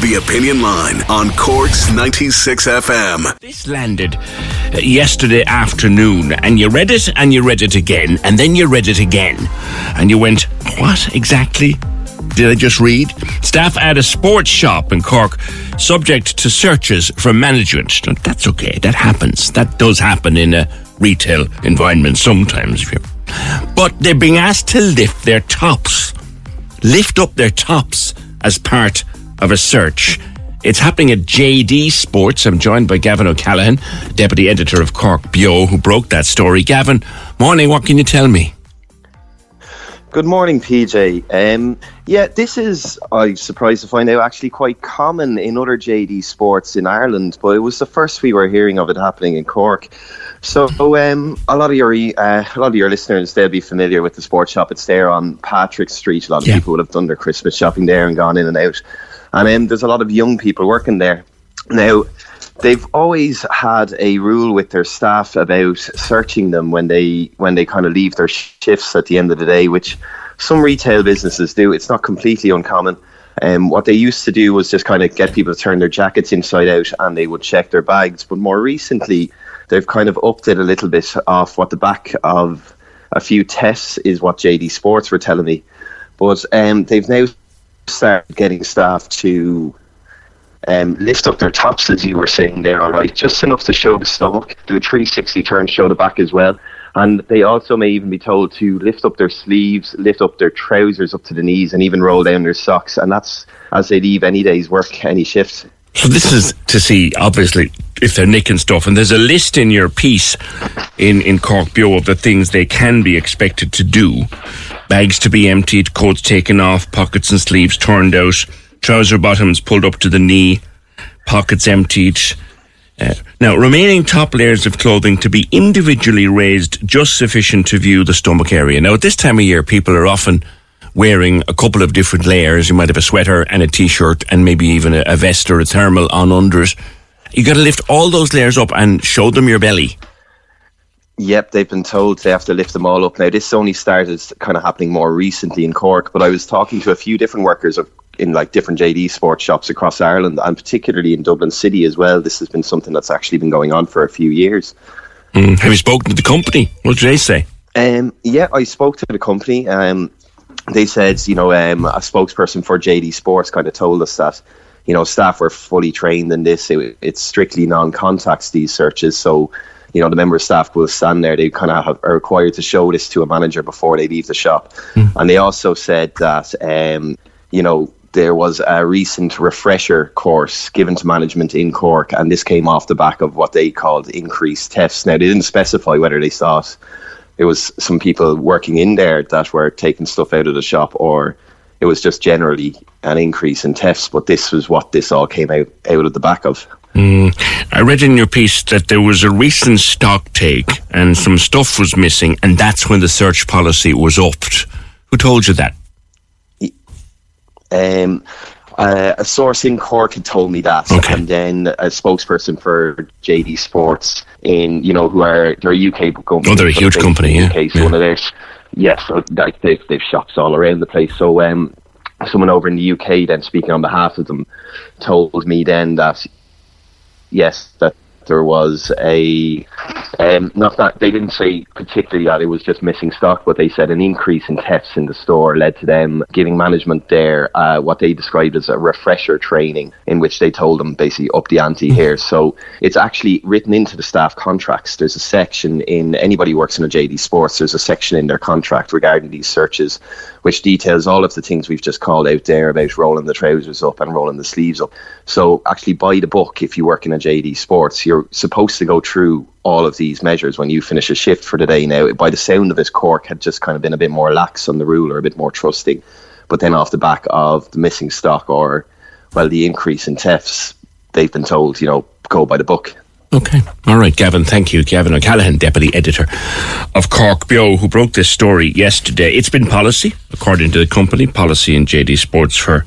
The Opinion Line on Cork's 96 FM. This landed uh, yesterday afternoon, and you read it and you read it again, and then you read it again, and you went, What exactly did I just read? Staff at a sports shop in Cork, subject to searches from management. That's okay, that happens. That does happen in a retail environment sometimes. But they're being asked to lift their tops, lift up their tops as part of a search. It's happening at JD Sports. I'm joined by Gavin O'Callaghan, deputy editor of Cork Beo, who broke that story. Gavin, morning. What can you tell me? Good morning, PJ. Um, yeah, this is, I'm surprised to find out, actually quite common in other JD sports in Ireland, but it was the first we were hearing of it happening in Cork. So um, a lot of your uh, a lot of your listeners they'll be familiar with the sports shop. It's there on Patrick Street. A lot of Yeah. people would have done their Christmas shopping there and gone in and out. And um, there's a lot of young people working there. Now, they've always had a rule with their staff about searching them when they when they kind of leave their shifts at the end of the day, which some retail businesses do. It's not completely uncommon. Um, what they used to do was just kind of get people to turn their jackets inside out and they would check their bags. But more recently, they've kind of upped it a little bit off what the back of a few tests is what JD Sports were telling me. But um, they've now started getting staff to um, lift up their tops, as you were saying there, all right, just enough to show the stomach, do a 360 turn, show the back as well. And they also may even be told to lift up their sleeves, lift up their trousers up to the knees, and even roll down their socks. And that's as they leave any day's work, any shift. So this is to see, obviously, if they're nicking stuff. And there's a list in your piece in, in Cork Beo of the things they can be expected to do. Bags to be emptied, coats taken off, pockets and sleeves turned out, trouser bottoms pulled up to the knee, pockets emptied. Uh, now, remaining top layers of clothing to be individually raised just sufficient to view the stomach area. Now, at this time of year, people are often wearing a couple of different layers. You might have a sweater and a t-shirt and maybe even a, a vest or a thermal on under it. You got to lift all those layers up and show them your belly. Yep, they've been told they have to lift them all up. Now, this only started kind of happening more recently in Cork, but I was talking to a few different workers of, in like different JD sports shops across Ireland, and particularly in Dublin City as well. This has been something that's actually been going on for a few years. Mm. Have you spoken to the company? What did they say? Um, yeah, I spoke to the company. Um, they said, you know, um, a spokesperson for JD Sports kind of told us that, you know, staff were fully trained in this. It, it's strictly non-contacts these searches, so you know the member of staff will stand there. They kind of have, are required to show this to a manager before they leave the shop, and they also said that, um, you know. There was a recent refresher course given to management in Cork, and this came off the back of what they called increased thefts. Now, they didn't specify whether they thought it was some people working in there that were taking stuff out of the shop or it was just generally an increase in thefts but this was what this all came out out of the back of hmm. I read in your piece that there was a recent stock take and some stuff was missing, and that's when the search policy was upped. Who told you that? Um, uh, a source in Cork had told me that Okay. and then a spokesperson for JD Sports in you know who are they're a UK company Oh, they're a huge based company, in yeah, so yeah. one of their yes so like they've, they've shops all around the place so um someone over in the UK then speaking on behalf of them told me then that yes, that there was a um, not that they didn't say particularly that it was just missing stock, but they said an increase in thefts in the store led to them giving management there uh, what they described as a refresher training, in which they told them basically up the ante here. So it's actually written into the staff contracts. There's a section in anybody who works in a JD Sports. There's a section in their contract regarding these searches, which details all of the things we've just called out there about rolling the trousers up and rolling the sleeves up. So actually, by the book, if you work in a JD Sports, you're supposed to go through all of these measures when you finish a shift for the day. Now, by the sound of it, Cork had just kind of been a bit more lax on the rule or a bit more trusting. But then off the back of the missing stock or, well, the increase in thefts, they've been told, you know, go by the book. Okay. All right, Gavin. Thank you. Gavin O'Callaghan, Deputy Editor of Cork Beo, who broke this story yesterday. It's been policy, according to the company, policy in JD Sports for.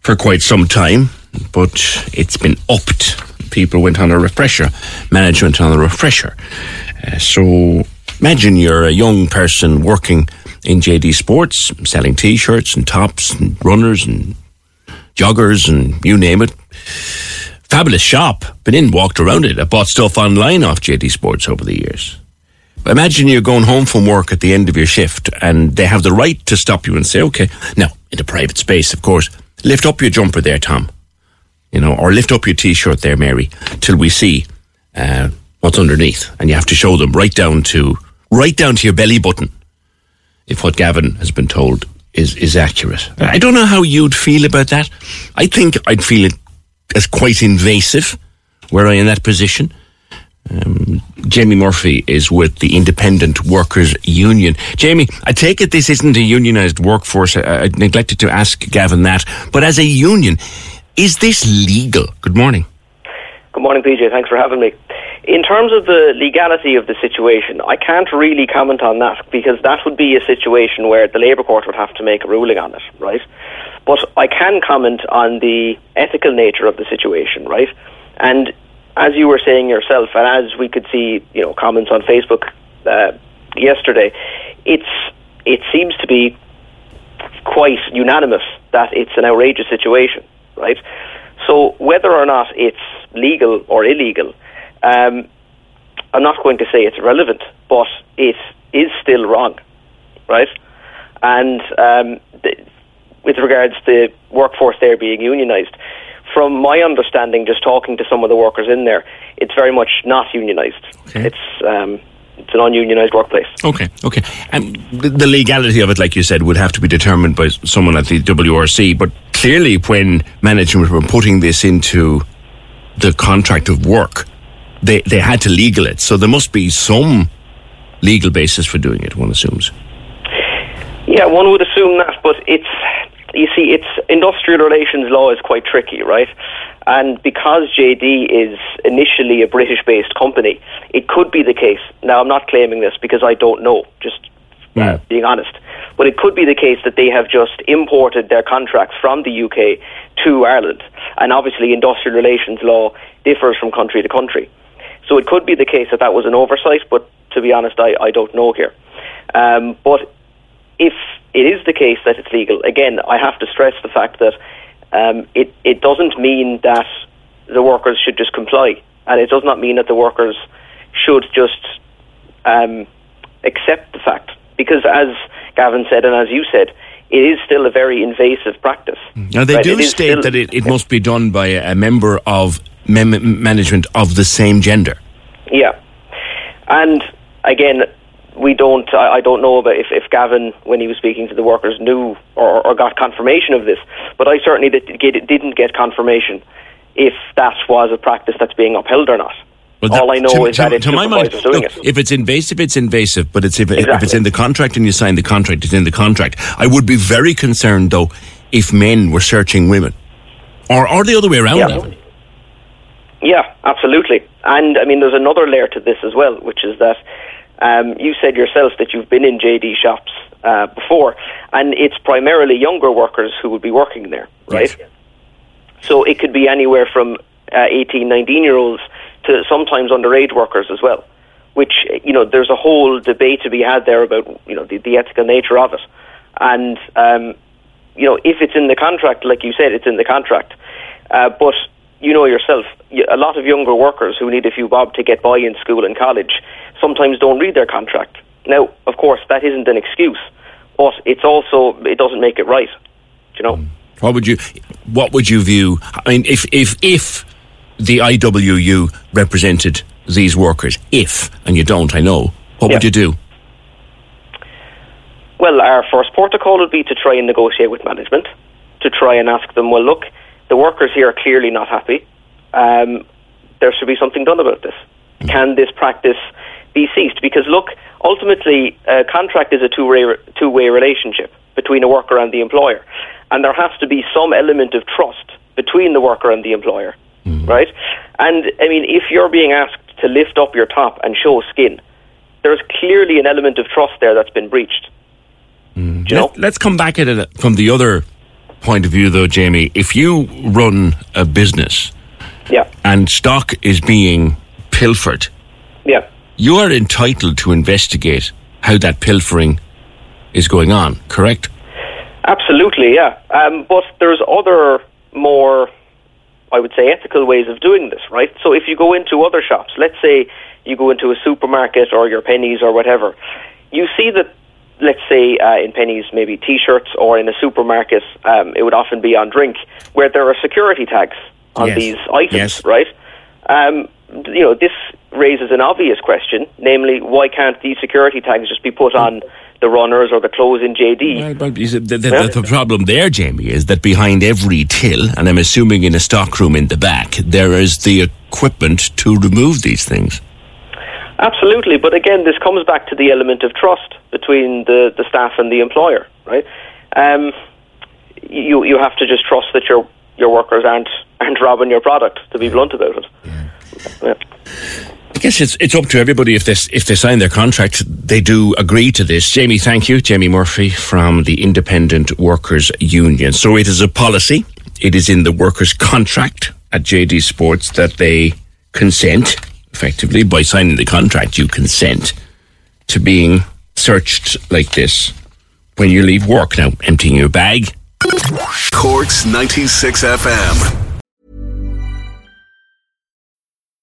For quite some time, but it's been upped. People went on a refresher, management on a refresher. Uh, so imagine you're a young person working in JD Sports, selling t-shirts and tops and runners and joggers and you name it. Fabulous shop. Been in, walked around it. I bought stuff online off JD Sports over the years. Imagine you're going home from work at the end of your shift and they have the right to stop you and say, okay, now, in a private space, of course, lift up your jumper there, Tom. You know, or lift up your t-shirt there, Mary, till we see uh, what's underneath. And you have to show them right down to right down to your belly button. If what Gavin has been told is is accurate, I don't know how you'd feel about that. I think I'd feel it as quite invasive were I in that position. Um, Jamie Murphy is with the Independent Workers Union. Jamie, I take it this isn't a unionised workforce. I, I neglected to ask Gavin that. But as a union, is this legal? Good morning. Good morning, PJ. Thanks for having me. In terms of the legality of the situation, I can't really comment on that because that would be a situation where the Labour Court would have to make a ruling on it, right? But I can comment on the ethical nature of the situation, right? And as you were saying yourself, and as we could see, you know, comments on Facebook uh, yesterday, it's it seems to be quite unanimous that it's an outrageous situation, right? So whether or not it's legal or illegal, um, I'm not going to say it's relevant, but it is still wrong, right? And um, th- with regards to the workforce there being unionised, from my understanding, just talking to some of the workers in there, it's very much not unionised. Okay. It's um, it's an ununionised workplace. Okay, okay. And the, the legality of it, like you said, would have to be determined by someone at the WRC. But clearly, when management were putting this into the contract of work, they they had to legal it. So there must be some legal basis for doing it. One assumes. Yeah, one would assume that, but it's you see, it's industrial relations law is quite tricky, right? And because JD is initially a British-based company, it could be the case. Now, I'm not claiming this because I don't know. Just uh, being honest. But it could be the case that they have just imported their contracts from the UK to Ireland. And obviously, industrial relations law differs from country to country. So it could be the case that that was an oversight, but to be honest, I, I don't know here. Um, but if it is the case that it's legal, again, I have to stress the fact that um, it, it doesn't mean that the workers should just comply. And it does not mean that the workers should just um, accept the fact. Because as Gavin said, and as you said, it is still a very invasive practice. Now, they right? do state that it, it must be done by a, a member of mem- management of the same gender. Yeah, and again, we don't. I, I don't know about if, if Gavin, when he was speaking to the workers, knew or, or got confirmation of this. But I certainly did, get, didn't get confirmation if that was a practice that's being upheld or not. Well, that- All I know to, is to- that it's to my mind, doing look, it. if it's invasive, it's invasive. But it's if, if it's in the contract and you sign the contract, it's in the contract. I would be very concerned though if men were searching women, or or the other way around. Yeah. Yeah, absolutely. And I mean, there's another layer to this as well, which is that um, you said yourself that you've been in JD shops uh, before, and it's primarily younger workers who would be working there, right? So it could be anywhere from uh, 18, 19 year olds to sometimes underage workers as well. Which you know, there's a whole debate to be had there about you know the, the ethical nature of it, and um, you know if it's in the contract, like you said, it's in the contract. Uh, but you know yourself, a lot of younger workers who need a few bob to get by in school and college sometimes don't read their contract. Now, of course, that isn't an excuse, but it's also it doesn't make it right. do You know. What would you What would you view? I mean, if if if the IWU represented these workers, if and you don't, I know. What would you do? Well, our first protocol would be to try and negotiate with management, to try and ask them, well, look, the workers here are clearly not happy. Um, there should be something done about this. Can this practice be ceased? Because, look, ultimately, a contract is a two-way, two-way relationship between a worker and the employer. And there has to be some element of trust between the worker and the employer, mm-hmm. right? And, I mean, if you're being asked to lift up your top and show skin, there's clearly an element of trust there that's been breached. Do you know? Let, us come back at it from the other point of view, though, Jamie. If you run a business Yeah, and stock is being pilfered, yeah, you are entitled to investigate how that pilfering is going on. Correct? absolutely, yeah. Um, but there's other more, I would say, ethical ways of doing this, right? So if you go into other shops, let's say you go into a supermarket or your Penneys or whatever, you see that, let's say uh, in Penneys, maybe T-shirts, or in a supermarket, um, it would often be on drink, where there are security tags on Yes. these items, Yes. right? Um, you know, this raises an obvious question, namely, why can't these security tags just be put on the runners or the clothes in JD? Well, but the, the, the, the problem there, Jamie, is that behind every till, and I'm assuming in a stockroom in the back, there is the equipment to remove these things. Absolutely, but again, this comes back to the element of trust between the, the staff and the employer, right? Um, you you have to just trust that your your workers aren't aren't robbing your product. To be blunt about it. Yeah. I guess it's it's up to everybody if they if they sign their contract, they do agree to this. Jamie, thank you, Jamie Murphy from the Independent Workers Union. So it is a policy. It is in the workers' contract at JD Sports that they consent effectively by signing the contract. You consent to being searched like this when you leave work. Now, emptying your bag. Corks 96 FM.